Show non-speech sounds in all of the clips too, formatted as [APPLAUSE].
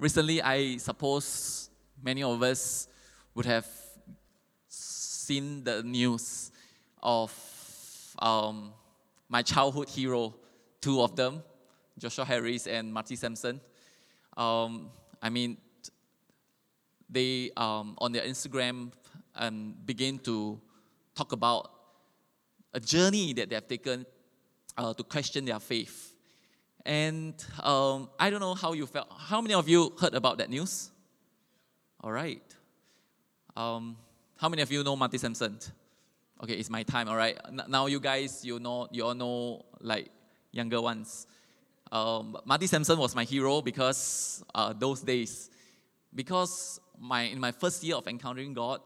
recently, I suppose many of us would have seen the news of um, my childhood hero, two of them, Joshua Harris and Marty Sampson. Um, I mean, they um, on their Instagram um, begin to talk about a journey that they have taken uh, to question their faith. And um, I don't know how you felt. How many of you heard about that news? All right. Um, how many of you know Marty Sampson? Okay, it's my time. All right. Now you guys, you know, you all know like younger ones. Um, Marty Sampson was my hero because uh, those days, because my in my first year of encountering God,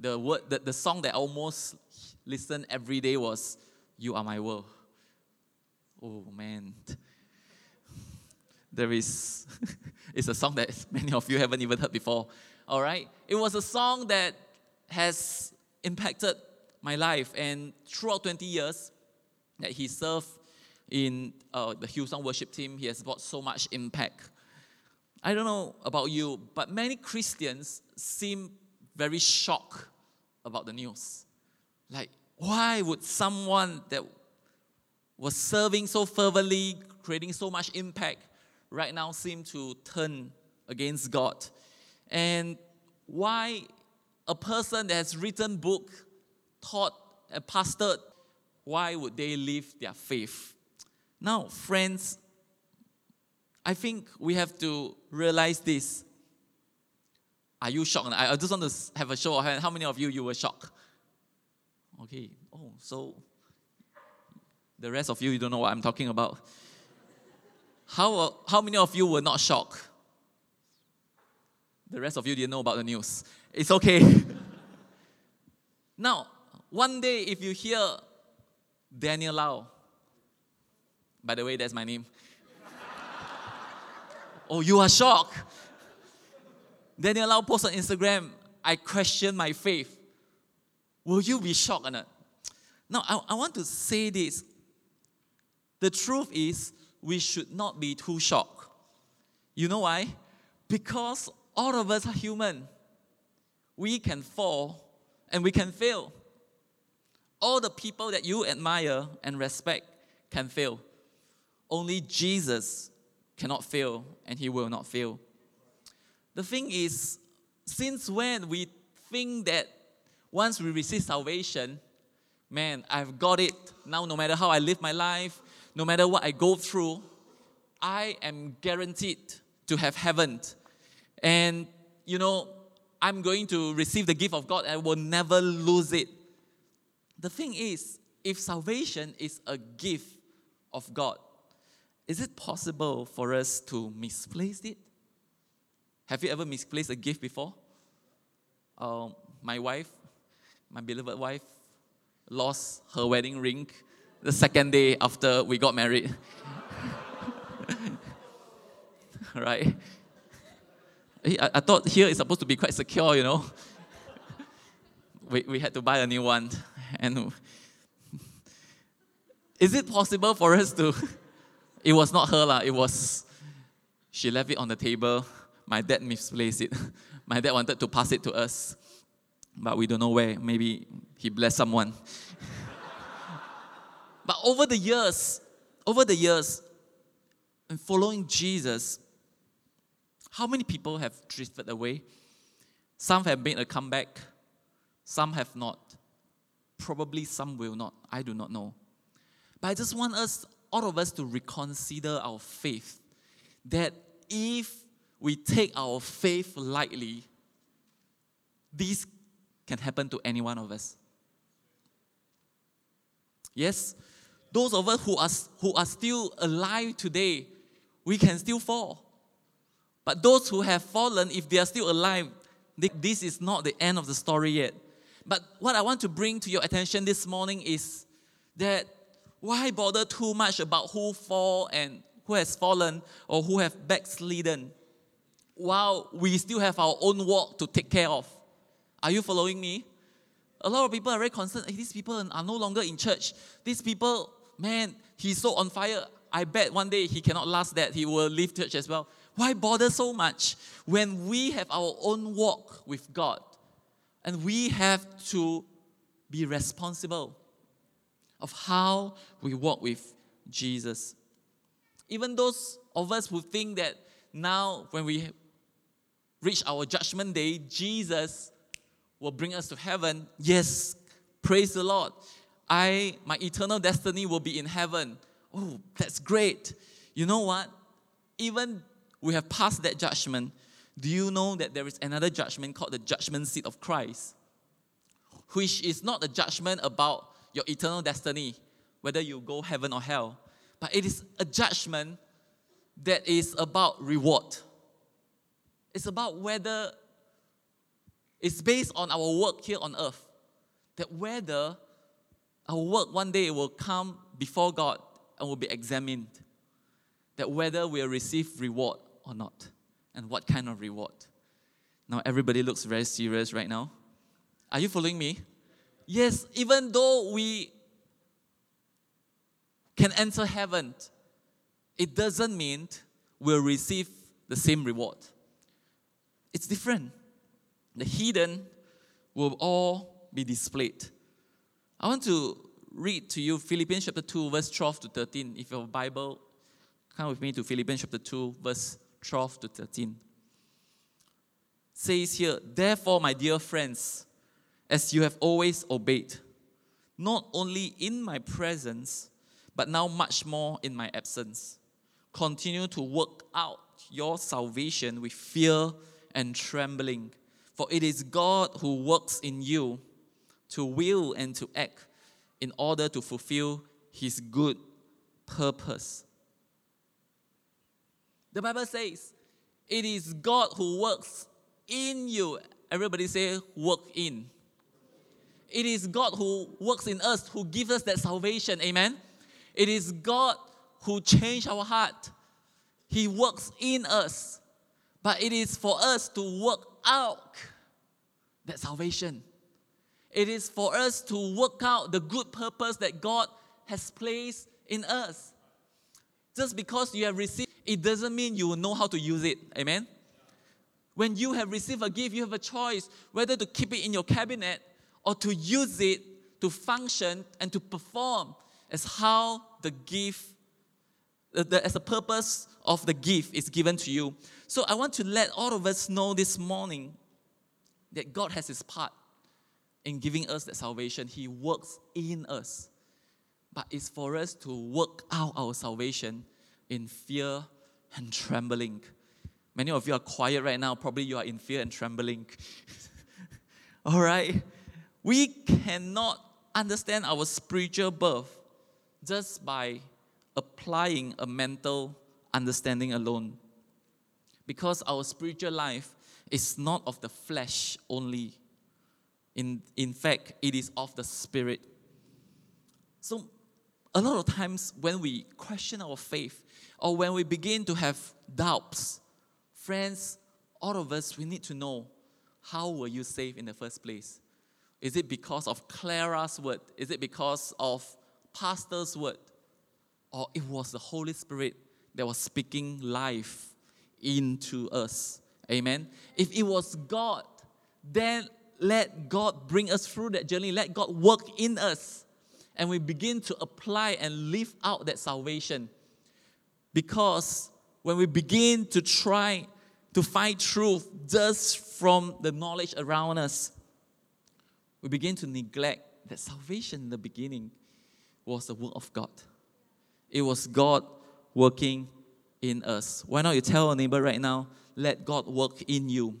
the word, the, the song that I almost listened every day was "You Are My World." Oh man, there is. [LAUGHS] it's a song that [LAUGHS] many of you haven't even heard before. All right, it was a song that has impacted my life, and throughout 20 years that he served in uh, the Hillsong worship team, he has brought so much impact. I don't know about you, but many Christians seem very shocked about the news. Like, why would someone that was serving so fervently, creating so much impact, right now seem to turn against God? And why a person that has written book, taught, and pastored, why would they leave their faith? Now, friends, I think we have to realize this. Are you shocked? I just want to have a show of hands. How many of you you were shocked? Okay. Oh, so the rest of you you don't know what I'm talking about. How uh, how many of you were not shocked? The rest of you didn't know about the news. It's okay. [LAUGHS] now, one day if you hear Daniel Lau, by the way, that's my name. [LAUGHS] oh, you are shocked. Daniel Lau posts on Instagram, I question my faith. Will you be shocked or not? Now, I, I want to say this. The truth is, we should not be too shocked. You know why? Because all of us are human. We can fall and we can fail. All the people that you admire and respect can fail. Only Jesus cannot fail and he will not fail. The thing is, since when we think that once we receive salvation, man, I've got it. Now, no matter how I live my life, no matter what I go through, I am guaranteed to have heaven. And, you know, I'm going to receive the gift of God and I will never lose it. The thing is, if salvation is a gift of God, is it possible for us to misplace it? Have you ever misplaced a gift before? Um, my wife, my beloved wife, lost her wedding ring the second day after we got married. [LAUGHS] right? I, I thought here is supposed to be quite secure, you know. we, we had to buy a new one. And is it possible for us to? It was not her, lah. It was, she left it on the table my dad misplaced it. [LAUGHS] My dad wanted to pass it to us, but we don't know where. Maybe he blessed someone. But over the years, over the years, and following Jesus, how many people have drifted away? Some have made a comeback, some have not. Probably some will not. I do not know. But I just want us, all of us, to reconsider our faith. That if we take our faith lightly, this can happen to any one of us. Yes, those of us who are, who are still alive today, we can still fall. But those who have fallen, if they are still alive, they, this is not the end of the story yet. But what I want to bring to your attention this morning is that why bother too much about who fall and who has fallen or who have backslidden? while we still have our own work to take care of. Are you following me? A lot of people are very concerned. Hey, these people are no longer in church. These people, man, he's so on fire. I bet one day he cannot last that. He will leave church as well. Why bother so much when we have our own walk with God and we have to be responsible of how we walk with Jesus? Even those of us who think that now, when we reach our judgment day, Jesus will bring us to heaven. Yes, praise the Lord. I my eternal destiny will be in heaven. Oh, that's great. You know what? Even we have passed that judgment. Do you know that there is another judgment called the judgment seat of Christ? Which is not a judgment about your eternal destiny, whether you go heaven or hell, but it is a judgment that is about reward. It's about whether it's based on our work here on earth. That whether our work one day will come before God and will be examined. That whether we'll receive reward or not. And what kind of reward. Now, everybody looks very serious right now. Are you following me? Yes, even though we can enter heaven, it doesn't mean we'll receive the same reward. It's different. The hidden will all be displayed. I want to read to you Philippians chapter 2, verse 12 to 13. If you have a Bible, come with me to Philippians chapter 2, verse 12 to 13. It says here, Therefore, my dear friends, as you have always obeyed, not only in my presence, but now much more in my absence continue to work out your salvation with fear and trembling. For it is God who works in you to will and to act in order to fulfill his good purpose. The Bible says, it is God who works in you. Everybody say, work in. It is God who works in us, who gives us that salvation. Amen. It is God who changed our heart. He works in us. But it is for us to work out that salvation. It is for us to work out the good purpose that God has placed in us. Just because you have received, it doesn't mean you will know how to use it. Amen? When you have received a gift, you have a choice whether to keep it in your cabinet or to use it to function and to perform as how the gift, as the purpose of the gift is given to you. So I want to let all of us know this morning that God has His part in giving us that salvation. He works in us. But it's for us to work out our salvation in fear and trembling. Many of you are quiet right now. Probably you are in fear and trembling. [LAUGHS] All right? We cannot understand our spiritual birth just by applying a mental understanding alone. Because our spiritual life is not of the flesh only. In, in fact, it is of the spirit. So, a lot of times when we question our faith or when we begin to have doubts, friends, all of us, we need to know how were you saved in the first place? Is it because of Clara's word? Is it because of pastor's word? Or it was the Holy Spirit that was speaking life into us? Amen. If it was God, then let God bring us through that journey. Let God work in us. And we begin to apply and live out that salvation. Because when we begin to try to find truth just from the knowledge around us, we begin to neglect that salvation in the beginning was the work of God. It was God working in us. Why not you tell a neighbor right now, let God work in you?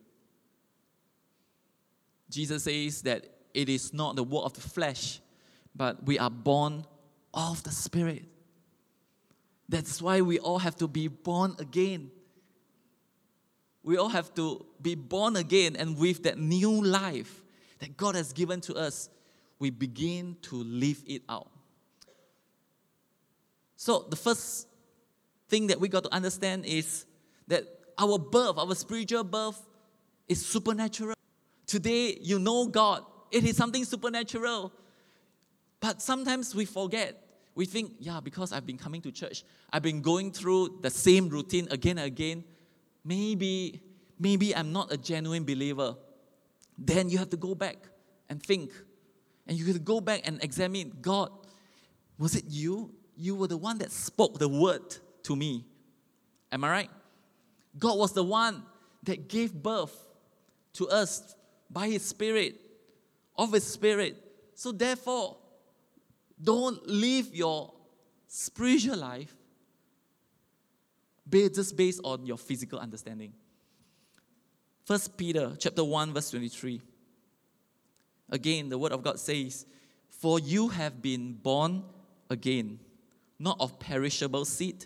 Jesus says that it is not the work of the flesh, but we are born of the Spirit. That's why we all have to be born again. We all have to be born again, and with that new life that God has given to us, we begin to live it out. So, the first thing that we got to understand is that our birth, our spiritual birth, is supernatural. Today, you know God, it is something supernatural. But sometimes we forget. We think, yeah, because I've been coming to church, I've been going through the same routine again and again. Maybe, maybe I'm not a genuine believer. Then you have to go back and think. And you have to go back and examine God, was it you? You were the one that spoke the word to me. Am I right? God was the one that gave birth to us by His Spirit, of His Spirit. So, therefore, don't live your spiritual life just based on your physical understanding. First Peter chapter 1, verse 23. Again, the word of God says, For you have been born again, not of perishable seed,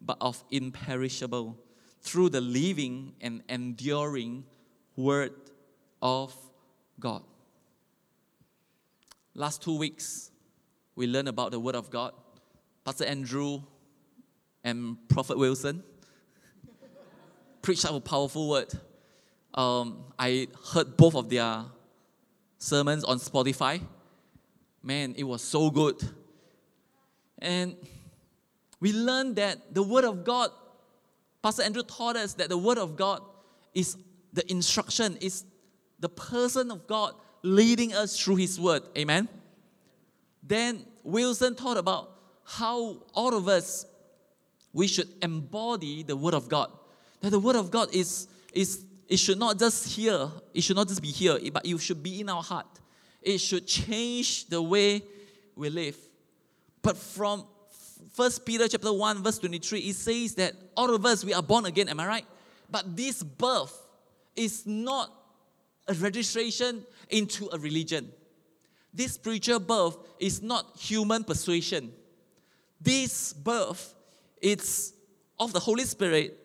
but of imperishable, through the living and enduring word of God. Last two weeks, we learned about the word of God. Pastor Andrew and Prophet Wilson [LAUGHS] preached a powerful word. Um, I heard both of their sermons on Spotify. Man, it was so good. And we learned that the Word of God, Pastor Andrew taught us that the Word of God is the instruction, is the person of God leading us through His Word. Amen. Then Wilson taught about how all of us we should embody the Word of God. That the Word of God is, is it should not just here, it should not just be here, but it should be in our heart. It should change the way we live. But from First Peter chapter 1, verse 23, it says that all of us we are born again, am I right? But this birth is not a registration into a religion. This spiritual birth is not human persuasion. This birth is of the Holy Spirit,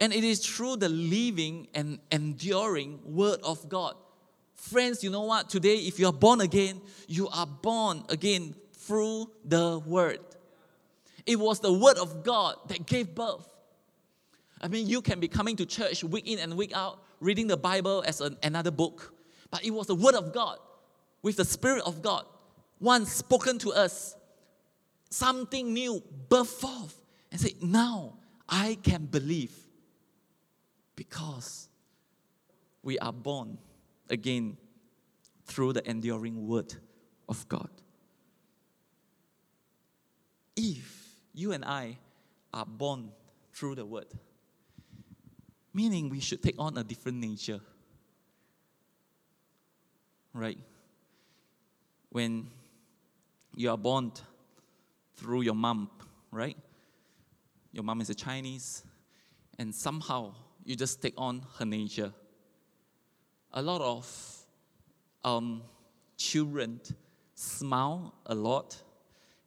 and it is through the living and enduring Word of God. Friends, you know what? Today, if you are born again, you are born again through the Word. It was the Word of God that gave birth. I mean, you can be coming to church week in and week out, reading the Bible as an, another book, but it was the Word of God with the Spirit of God, once spoken to us, something new birth forth and say, Now I can believe because we are born again through the enduring Word of God. If you and I are born through the word. Meaning we should take on a different nature. Right? When you are born through your mom, right? Your mom is a Chinese, and somehow you just take on her nature. A lot of um, children smile a lot,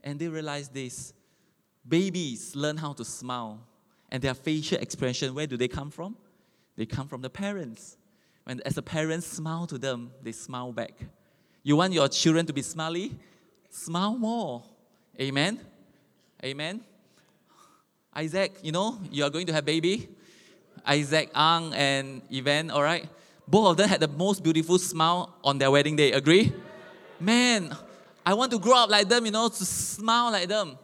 and they realize this Babies learn how to smile, and their facial expression, where do they come from? They come from the parents. When as the parents smile to them, they smile back. You want your children to be smiley? Smile more. Amen. Amen. Isaac, you know, you are going to have baby. Isaac Ang and Evan, all right? Both of them had the most beautiful smile on their wedding day. Agree? Man, I want to grow up like them, you know, to smile like them.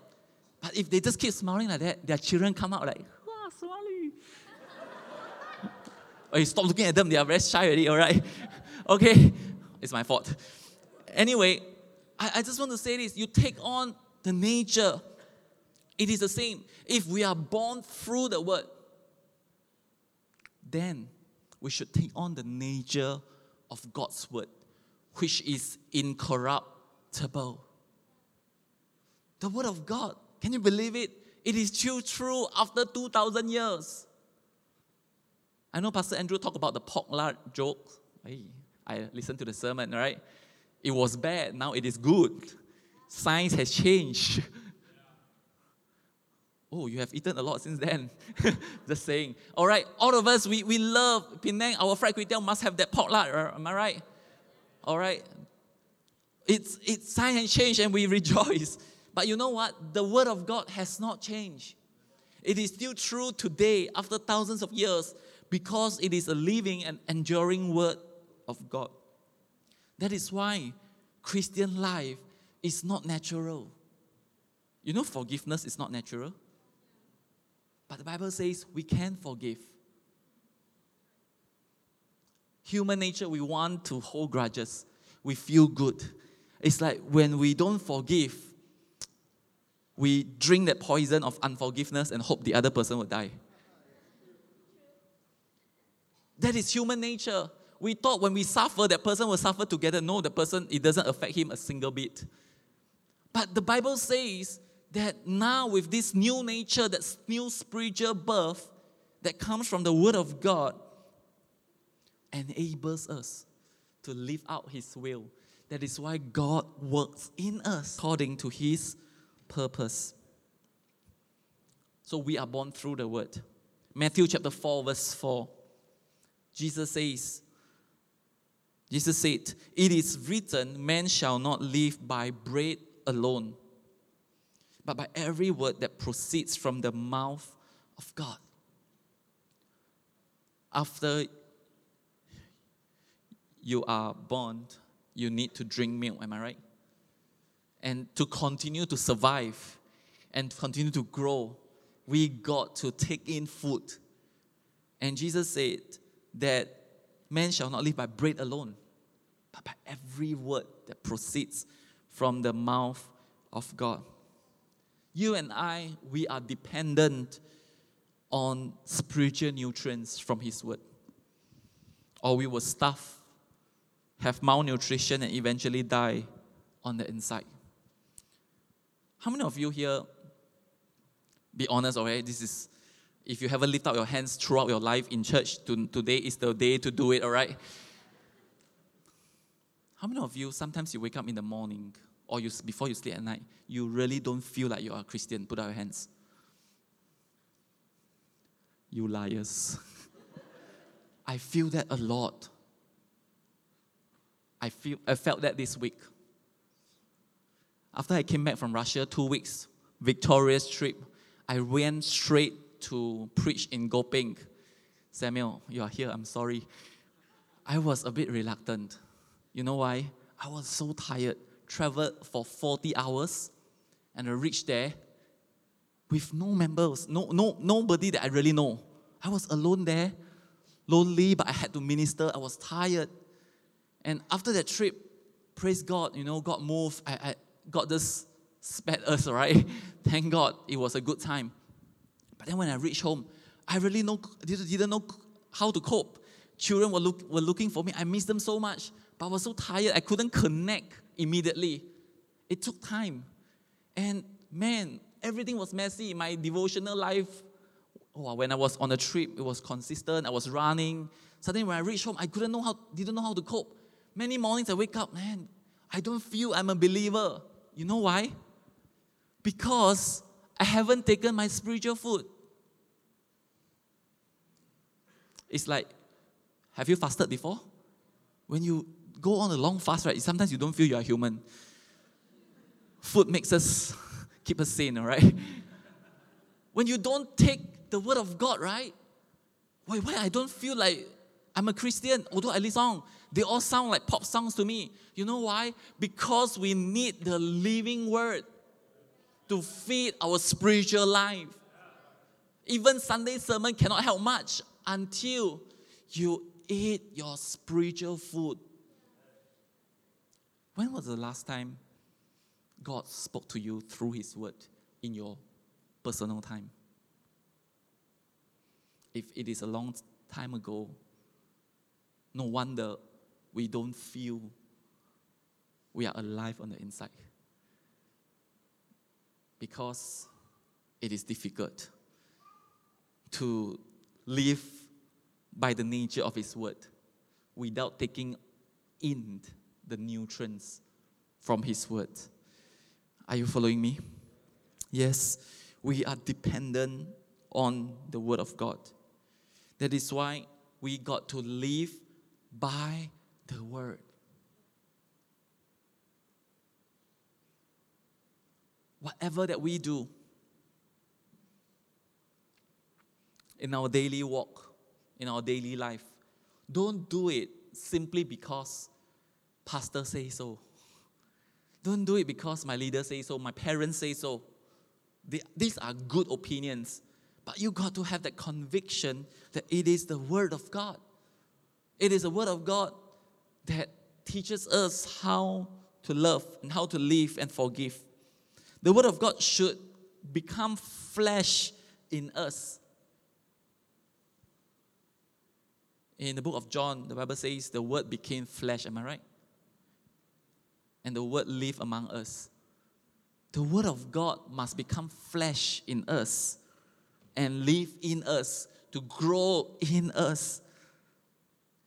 But if they just keep smiling like that, their children come out like, wow, smiling. Or you stop looking at them, they are very shy already, all right? [LAUGHS] okay, it's my fault. Anyway, I, I just want to say this you take on the nature, it is the same. If we are born through the word, then we should take on the nature of God's word, which is incorruptible. The word of God can you believe it? It is still true after 2,000 years. I know Pastor Andrew talked about the pork lard joke. Hey, I listened to the sermon, right? It was bad, now it is good. Science has changed. [LAUGHS] Oh, you have eaten a lot since then. [LAUGHS] Just saying. All right, all of us, we, we love Penang. Our fried kway must have that pork lard. Uh, am I right? All right. It's, it's science has changed and we [LAUGHS] rejoice. But you know what? The word of God has not changed. It is still true today after thousands of years because it is a living and enduring word of God. That is why Christian life is not natural. You know, forgiveness is not natural. But the Bible says we can forgive. Human nature, we want to hold grudges. We feel good. It's like when we don't forgive, we drink that poison of unforgiveness and hope the other person will die. That is human nature. We thought when we suffer, that person will suffer together. No, the person, it doesn't affect him a single bit. But the Bible says that now, with this new nature, that new spiritual birth that comes from the Word of God, enables us to live out His will. That is why God works in us according to His purpose. So we are born through the Word. Matthew chapter 4, verse 4. Jesus says, Jesus said, It is written, man shall not live by bread alone, but by every word that proceeds from the mouth of God. After you are born, you need to drink milk, am I right? And to continue to survive and continue to grow, we got to take in food. And Jesus said that man shall not live by bread alone, but by every word that proceeds from the mouth of God. You and I, we are dependent on spiritual nutrients from His Word. Or we will starve, have malnutrition, and eventually die on the inside. How many of you here, be honest, alright? This is, if you haven't lifted up your hands throughout your life in church, to, today is the day to do it, alright? How many of you, sometimes you wake up in the morning or you, before you sleep at night, you really don't feel like you're a Christian? Put out your hands. You liars. [LAUGHS] I feel that a lot. I, feel, I felt that this week. After I came back from Russia, two weeks, victorious trip, I went straight to preach in Gopeng. Samuel, you are here, I'm sorry. I was a bit reluctant. You know why? I was so tired. Traveled for 40 hours and I reached there with no members, no, no, nobody that I really know. I was alone there, lonely, but I had to minister. I was tired. And after that trip, praise God, you know, God moved. I, I got this spared us, [LAUGHS] right? Thank God it was a good time. But then when I reached home, I really know, didn't know how to cope. Children were, look, were looking for me. I missed them so much. But I was so tired, I couldn't connect immediately. It took time. And man, everything was messy. In my devotional life, oh, when I was on a trip, it was consistent. I was running. Suddenly, when I reached home, I couldn't know how, didn't know how to cope. Many mornings I wake up, man, I don't feel I'm a believer. You know why? Because I haven't taken my spiritual food. It's like, have you fasted before? When you go on a long fast, right, sometimes you don't feel you are human. Food makes us [LAUGHS] keep us sane, all right? When you don't take the word of God, right? Why, why I don't feel like I'm a Christian, although I listen, they all sound like pop songs to me. You know why? Because we need the living word to feed our spiritual life. Even Sunday sermon cannot help much until you eat your spiritual food. When was the last time God spoke to you through His Word in your personal time? If it is a long time ago, no wonder we don't feel we are alive on the inside. Because it is difficult to live by the nature of His Word without taking in the nutrients from His Word. Are you following me? Yes, we are dependent on the Word of God. That is why we got to live by the Word. Whatever that we do in our daily walk, in our daily life, don't do it simply because pastor says so. Don't do it because my leader says so, my parents say so. these are good opinions, but you got to have that conviction that it is the Word of God. It is the Word of God that teaches us how to love and how to live and forgive. The Word of God should become flesh in us. In the book of John, the Bible says the Word became flesh. Am I right? and the word live among us. The word of God must become flesh in us and live in us to grow in us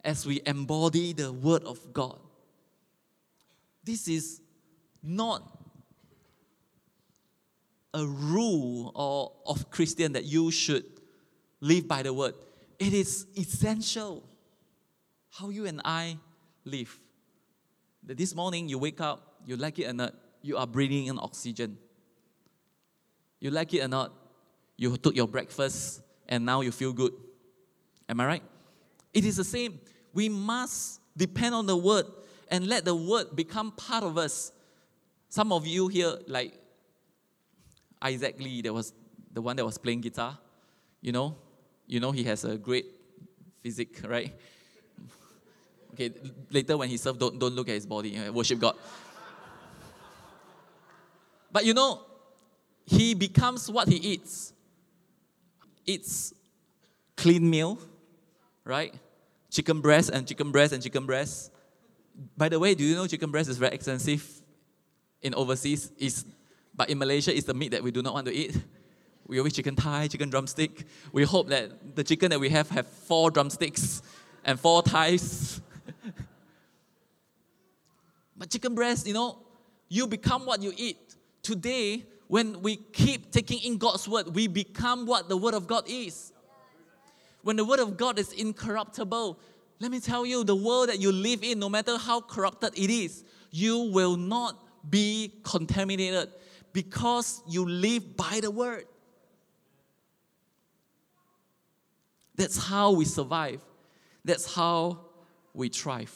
as we embody the word of God. This is not a rule or of Christian that you should live by the word. It is essential how you and I live that this morning you wake up, you like it or not, you are breathing in oxygen. You like it or not, you took your breakfast and now you feel good. Am I right? It is the same. We must depend on the word and let the word become part of us. Some of you here, like Isaac Lee, that was the one that was playing guitar. You know, you know he has a great physique, right? Okay, later when he serves, don't, don't look at his body, uh, worship God. But you know, he becomes what he eats. It's clean meal, right? Chicken breast and chicken breast and chicken breast. By the way, do you know chicken breast is very expensive in overseas? Is but in Malaysia, it's the meat that we do not want to eat. We always chicken thigh, chicken drumstick. We hope that the chicken that we have have four drumsticks and four thighs [LAUGHS] but chicken breast, you know, you become what you eat. Today, when we keep taking in God's word, we become what the word of God is. When the word of God is incorruptible, let me tell you, the world that you live in, no matter how corrupted it is, you will not be contaminated because you live by the word. That's how we survive. That's how we thrive.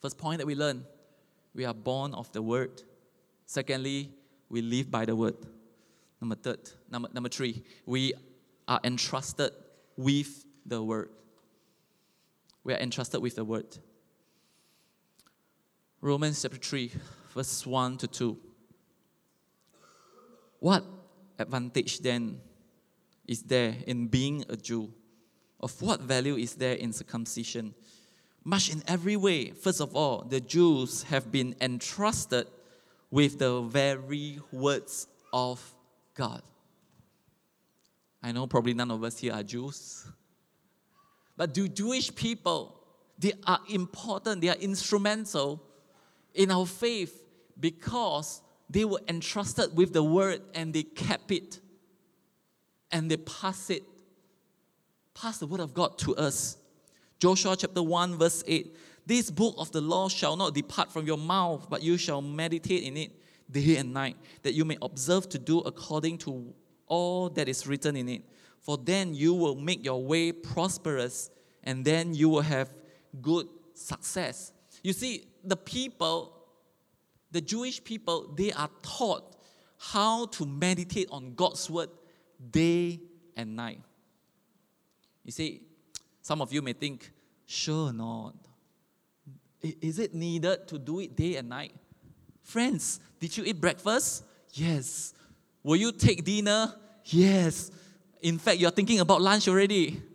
First point that we learn we are born of the word. Secondly, we live by the word. Number third, number, number three, we are entrusted with the word. We are entrusted with the word. Romans chapter 3, verse 1 to 2. What advantage then is there in being a Jew? Of what value is there in circumcision? Much in every way. First of all, the Jews have been entrusted with the very words of God. I know probably none of us here are Jews. But do Jewish people, they are important, they are instrumental in our faith because they were entrusted with the word and they kept it and they pass it pass the word of God to us. Joshua chapter 1, verse 8. This book of the law shall not depart from your mouth, but you shall meditate in it day and night, that you may observe to do according to all that is written in it. For then you will make your way prosperous, and then you will have good success. You see, the people, the Jewish people, they are taught how to meditate on God's word day and night. You see, some of you may think, sure not. Is it needed to do it day and night? Friends, did you eat breakfast? Yes. Will you take dinner? Yes. In fact, you're thinking about lunch already. [LAUGHS]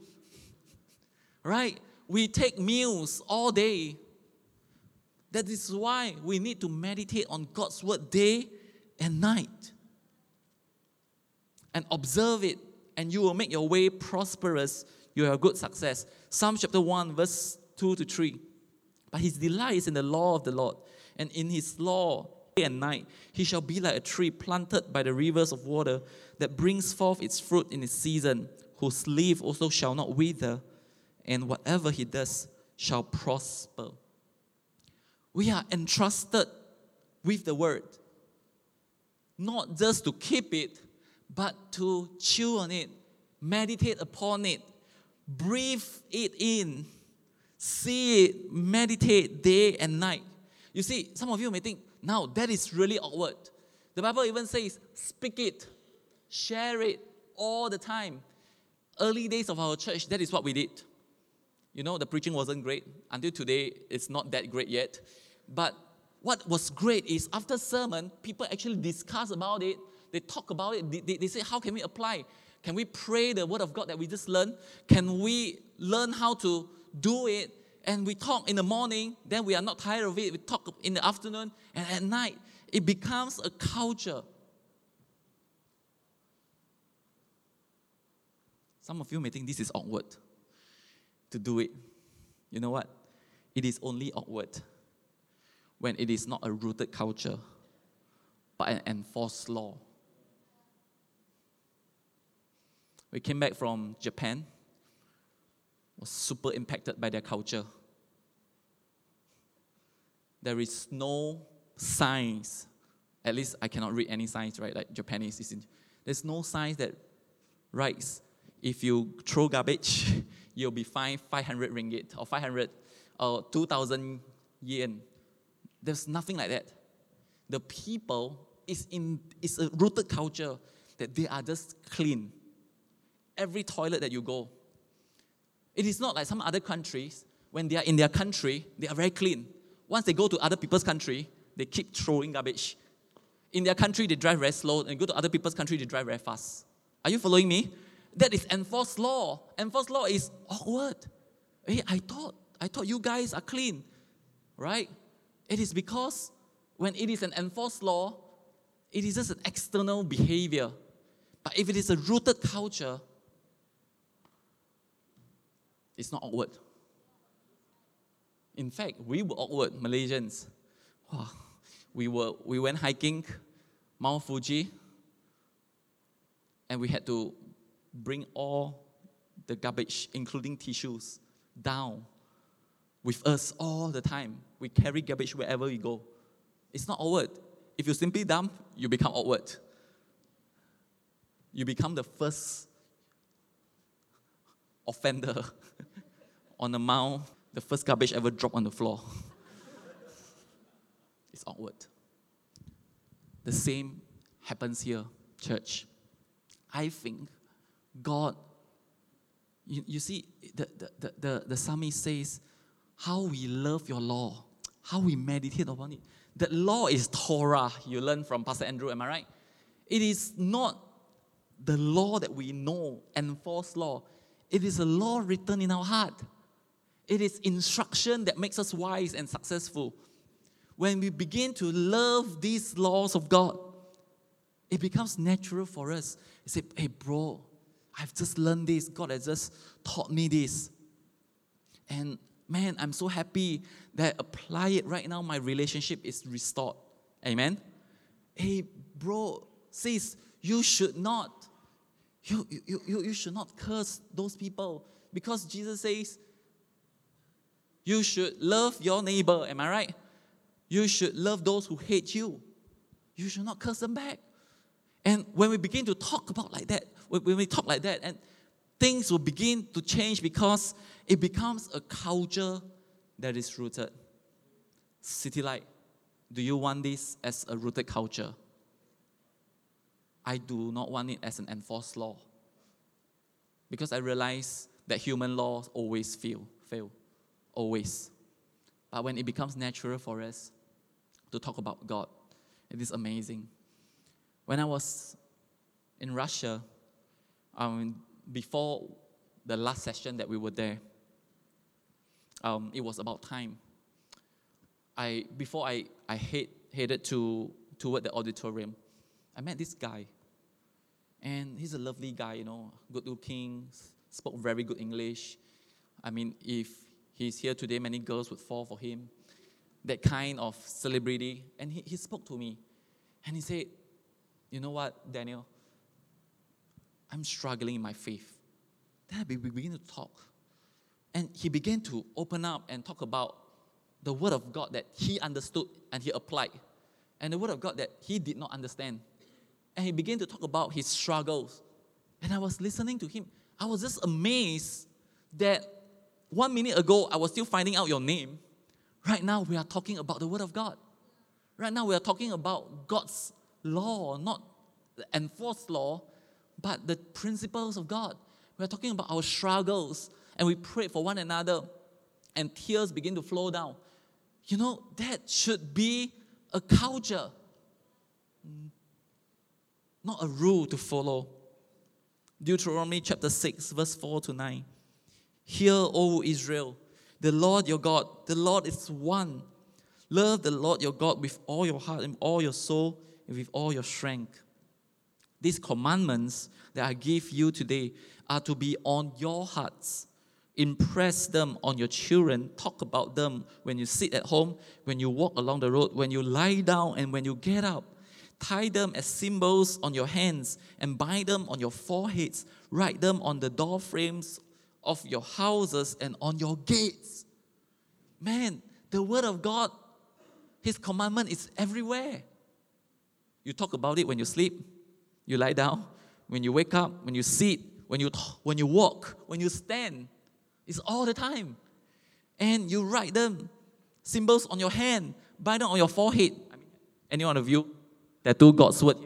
Right? We take meals all day. That is why we need to meditate on God's word day and night. And observe it, and you will make your way prosperous you have good success. Psalm chapter 1, verse 2 to 3. But his delight is in the law of the Lord, and in his law day and night. He shall be like a tree planted by the rivers of water that brings forth its fruit in its season, whose leaf also shall not wither, and whatever he does shall prosper. We are entrusted with the word, not just to keep it, but to chew on it, meditate upon it, breathe it in, see it, meditate day and night. You see, some of you may think, now that is really awkward. The Bible even says, speak it, share it all the time. Early days of our church, that is what we did. You know, the preaching wasn't great. Until today, it's not that great yet. But what was great is after sermon, people actually discuss about it. They talk about it. They, they, say, how can we apply? Can we pray the word of God that we just learned? Can we learn how to do it? And we talk in the morning, then we are not tired of it. We talk in the afternoon, and at night, it becomes a culture. Some of you may think this is awkward to do it. You know what? It is only awkward when it is not a rooted culture, but an enforced law. We came back from Japan, was super impacted by their culture. There is no signs, at least I cannot read any signs, right? Like Japanese is in, there's no signs that writes if you throw garbage, [LAUGHS] you'll be fined 500 ringgit or 500 or 2,000 yen. There's nothing like that. The people is in is a rooted culture that they are just clean every toilet that you go. It is not like some other countries, when they are in their country, they are very clean. Once they go to other people's country, they keep throwing garbage. In their country, they drive very slow, and go to other people's country, they drive very fast. Are you following me? That is enforced law. Enforced law is awkward. Hey, I thought, I thought you guys are clean, right? It is because when it is an enforced law, it is just an external behavior. But if it is a rooted culture, it's not awkward. In fact, we were awkward, Malaysians. Wow. We, were, we went hiking Mount Fuji, and we had to bring all the garbage, including tissues, down with us all the time. We carry garbage wherever we go. It's not awkward. If you simply dump, you become awkward. You become the first offender on the mound, the first garbage ever dropped on the floor. it's awkward. The same happens here, church. I think God, you, you see, the, the, the, the psalmist says, How we love your law, how we meditate upon it. The law is Torah, you learn from Pastor Andrew, am I right? It is not the law that we know, enforced law. It is a law written in our heart. It is instruction that makes us wise and successful. When we begin to love these laws of God, it becomes natural for us. You say, hey, bro, I've just learned this. God has just taught me this. And man, I'm so happy that apply it right now. My relationship is restored. Amen. Hey, bro, sis, you should not you, you, you, you should not curse those people because Jesus says you should love your neighbor. Am I right? You should love those who hate you. You should not curse them back. And when we begin to talk about like that, when we talk like that, and things will begin to change because it becomes a culture that is rooted. City Light, do you want this as a rooted culture? I do not want it as an enforced law. Because I realize that human laws always fail, fail, always. But when it becomes natural for us to talk about God, it is amazing. When I was in Russia, um, before the last session that we were there, um, it was about time. I before I I head, headed to toward the auditorium, I met this guy. And he's a lovely guy, you know, good looking, spoke very good English. I mean, if he's here today, many girls would fall for him. that kind of celebrity. And he, he spoke to me and he said, You know what, Daniel? I'm struggling in my faith. Then we begin to talk. And he began to open up and talk about the word of God that he understood and he applied, and the word of God that he did not understand. And he began to talk about his struggles. And I was listening to him. I was just amazed that one minute ago I was still finding out your name. Right now we are talking about the word of God. Right now we are talking about God's law, not the enforced law, but the principles of God. We are talking about our struggles and we pray for one another and tears begin to flow down. You know, that should be a culture, not a rule to follow. Deuteronomy chapter 6, verse 4 to 9. Hear, O Israel, the Lord your God, the Lord is one. Love the Lord your God with all your heart and all your soul and with all your strength. These commandments that I give you today are to be on your hearts. Impress them on your children. Talk about them when you sit at home, when you walk along the road, when you lie down, and when you get up. Tie them as symbols on your hands and bind them on your foreheads. Write them on the door frames of your houses and on your gates. Man, the word of God, His commandment is everywhere. You talk about it when you sleep, you lie down, when you wake up, when you sit, when you when you walk, when you stand. It's all the time. And you write them, symbols on your hand, bind them on your forehead. I mean, any one of you tattoo God's word?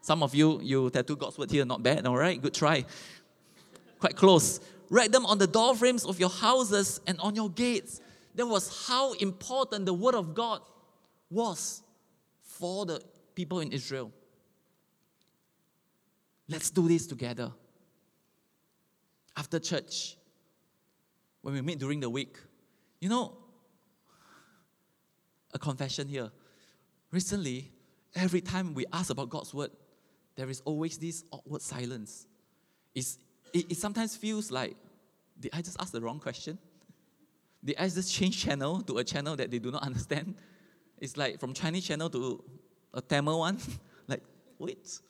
Some of you, you tattoo God's word here, not bad, all right? Good try. Quite close. Write them on the door frames of your houses and on your gates. That was how important the word of God was for the people in Israel. Let's do this together. After church, when we meet during the week, you know, a confession here. Recently, every time we ask about God's word, there is always this awkward silence. It's, it, it sometimes feels like, did I just ask the wrong question? Did I just change channel to a channel that they do not [LAUGHS] understand? It's like from Chinese channel to a Tamil one. [LAUGHS] like, wait.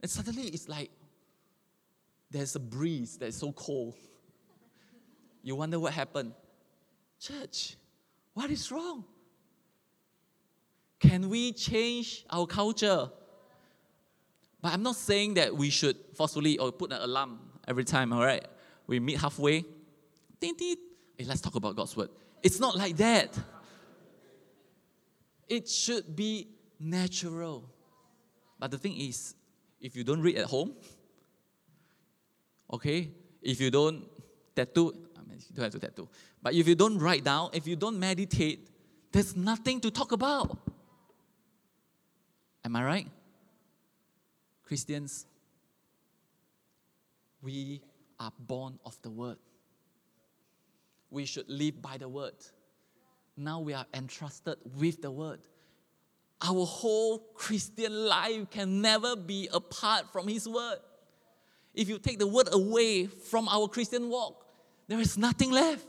And suddenly it's like there's a breeze that's so cold. You wonder what happened. Church, what is wrong? Can we change our culture? But I'm not saying that we should forcefully or put an alarm every time, all right? We meet halfway. Ding, ding. Hey, let's talk about God's word. It's not like that. It should be natural. But the thing is, if you don't read at home, okay, if you don't tattoo, I mean, you don't have to tattoo, but if you don't write down, if you don't meditate, there's nothing to talk about. Am I right? Christians, we are born of the word. We should live by the word. Now we are entrusted with the word. Our whole Christian life can never be apart from His word. If you take the word away from our Christian walk, there is nothing left.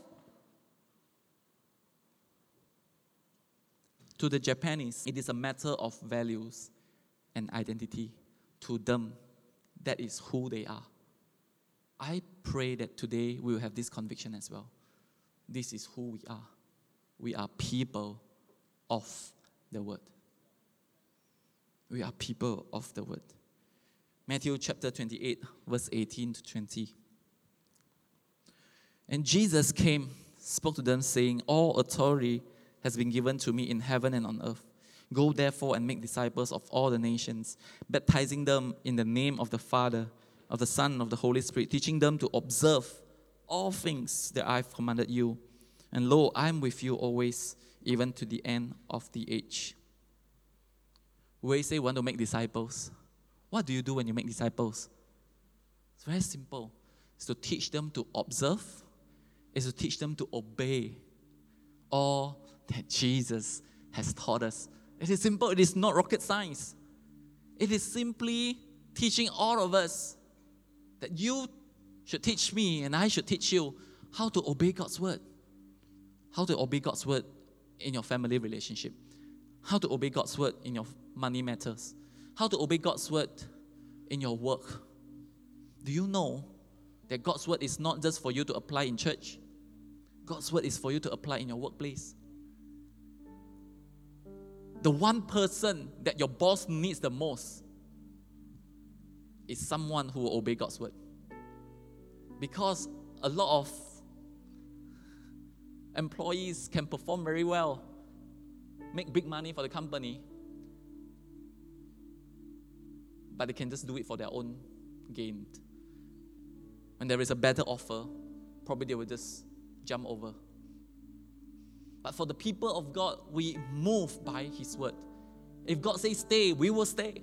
To the Japanese, it is a matter of values and identity. To them, that is who they are. I pray that today we will have this conviction as well. This is who we are. We are people of the word. We are people of the word. Matthew chapter 28, verse 18 to 20. And Jesus came, spoke to them, saying, All authority has been given to me in heaven and on earth. Go therefore and make disciples of all the nations, baptizing them in the name of the Father, of the Son, of the Holy Spirit, teaching them to observe all things that I've commanded you. And lo, I'm with you always, even to the end of the age. We say want to make disciples. What do you do when you make disciples? It's very simple. It's to teach them to observe, it's to teach them to obey all that Jesus has taught us. It is simple, it is not rocket science. It is simply teaching all of us that you should teach me and I should teach you how to obey God's word. How to obey God's word in your family relationship, how to obey God's word in your money matters, how to obey God's word in your work. Do you know that God's word is not just for you to apply in church? God's word is for you to apply in your workplace. The one person that your boss needs the most is someone who will obey God's word. Because a lot of employees can perform very well, make big money for the company, but they can just do it for their own gain. When there is a better offer, probably they will just jump over. But for the people of God, we move by His word. If God says stay, we will stay.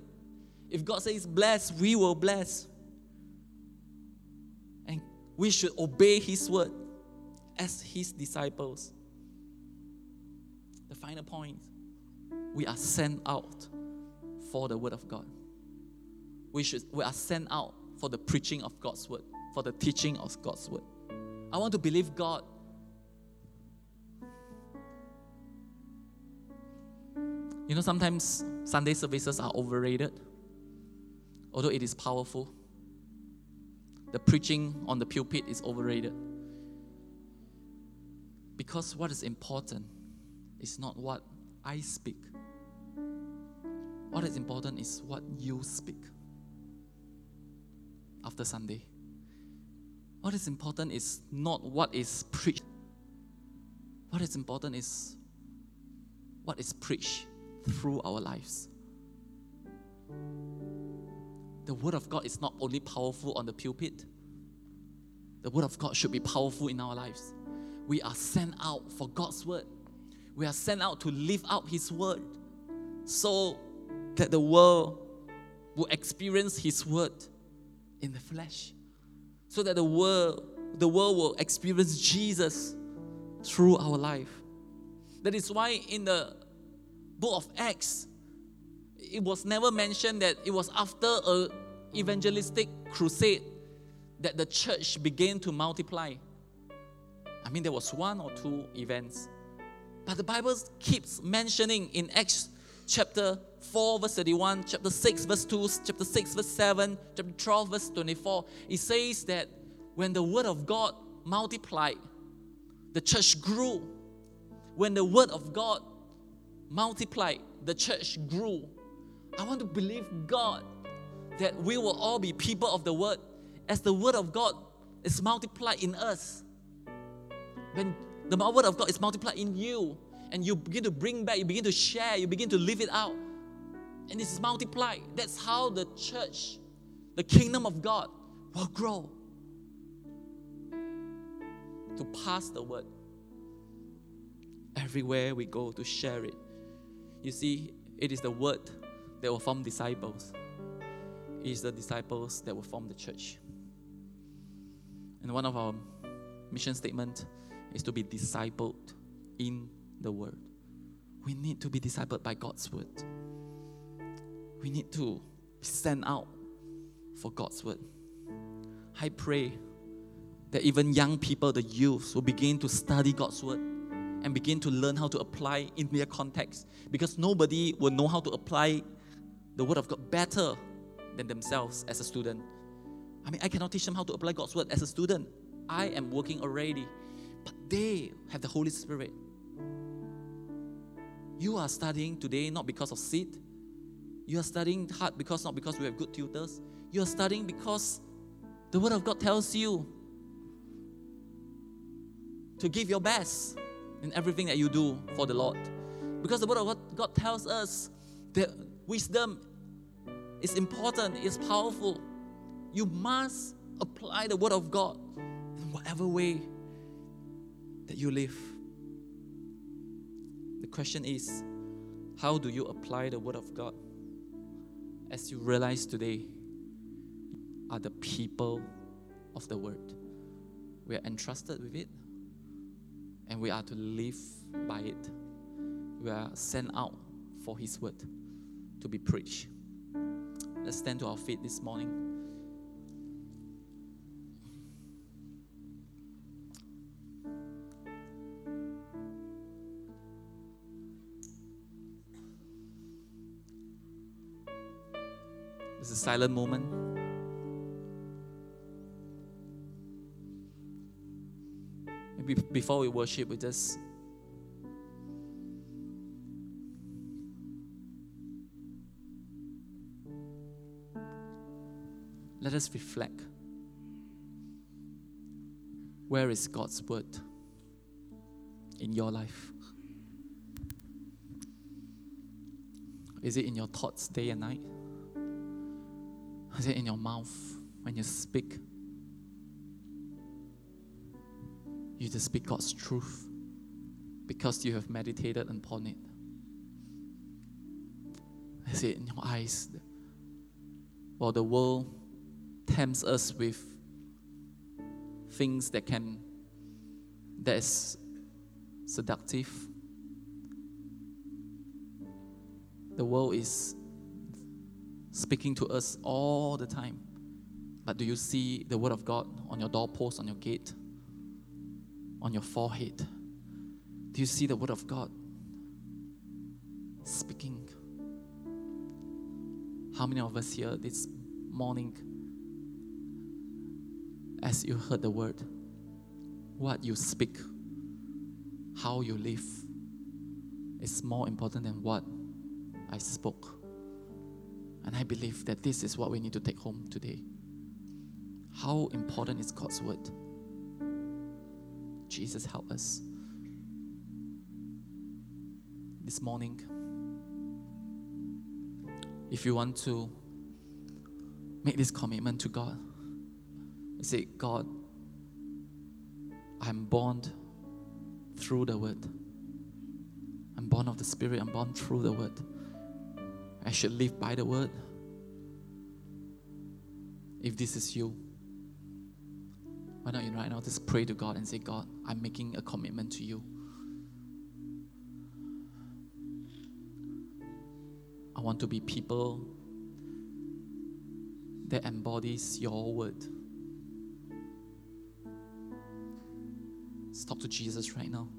If God says bless, we will bless. And we should obey His word as His disciples. The final point we are sent out for the word of God. We, should, we are sent out for the preaching of God's word, for the teaching of God's word. I want to believe God. You know, sometimes Sunday services are overrated, although it is powerful. The preaching on the pulpit is overrated. Because what is important is not what I speak, what is important is what you speak after Sunday. What is important is not what is preached. What is important is what is preached through our lives. The Word of God is not only powerful on the pulpit, the Word of God should be powerful in our lives. We are sent out for God's Word, we are sent out to live out His Word so that the world will experience His Word in the flesh so that the world the world will experience Jesus through our life. That is why in the book of Acts it was never mentioned that it was after a evangelistic crusade that the church began to multiply. I mean there was one or two events. But the Bible keeps mentioning in Acts chapter 4, verse 31, chapter 6, verse 2, chapter 6, verse 7, chapter 12, verse 24, it says that when the word of God multiplied, the church grew. When the word of God multiplied, the church grew. I want to believe God that we will all be people of the word as the word of God is multiplied in us. When the word of God is multiplied in you, and you begin to bring back, you begin to share, you begin to live it out. And it's multiplied. That's how the church, the kingdom of God, will grow. To pass the word everywhere we go to share it. You see, it is the word that will form disciples. It is the disciples that will form the church. And one of our mission statement is to be discipled in the word. We need to be discipled by God's word. We need to stand out for God's word. I pray that even young people, the youth, will begin to study God's word and begin to learn how to apply in their context because nobody will know how to apply the word of God better than themselves as a student. I mean, I cannot teach them how to apply God's word as a student. I am working already, but they have the Holy Spirit you are studying today not because of seat. You are studying hard because not because we have good tutors. You are studying because the Word of God tells you to give your best in everything that you do for the Lord. Because the Word of God tells us that wisdom is important, is powerful. You must apply the Word of God in whatever way that you live The question is how do you apply the Word of God as you realize today are the people of the Word? We are entrusted with it and we are to live by it. We are sent out for His word to be preached. Let's stand to our feet this morning. It's a silent moment. Before we worship, we just let us reflect. Where is God's word in your life? Is it in your thoughts day and night? Is it in your mouth when you speak? You just speak God's truth because you have meditated upon it. Is it in your eyes? While the world tempts us with things that can that is seductive the world is speaking to us all the time but do you see the word of god on your doorpost on your gate on your forehead do you see the word of god speaking how many of us here this morning as you heard the word, what you speak, how you live is more important than what I spoke. And I believe that this is what we need to take home today. How important is God's word? Jesus, help us. This morning, if you want to make this commitment to God, say, God, I'm born through the word. I'm born of the Spirit, I'm born through the word. I should live by the word. If this is you, why not you right now just pray to God and say, God, I'm making a commitment to you. I want to be people that embodies your word. Let's Talk to Jesus right now.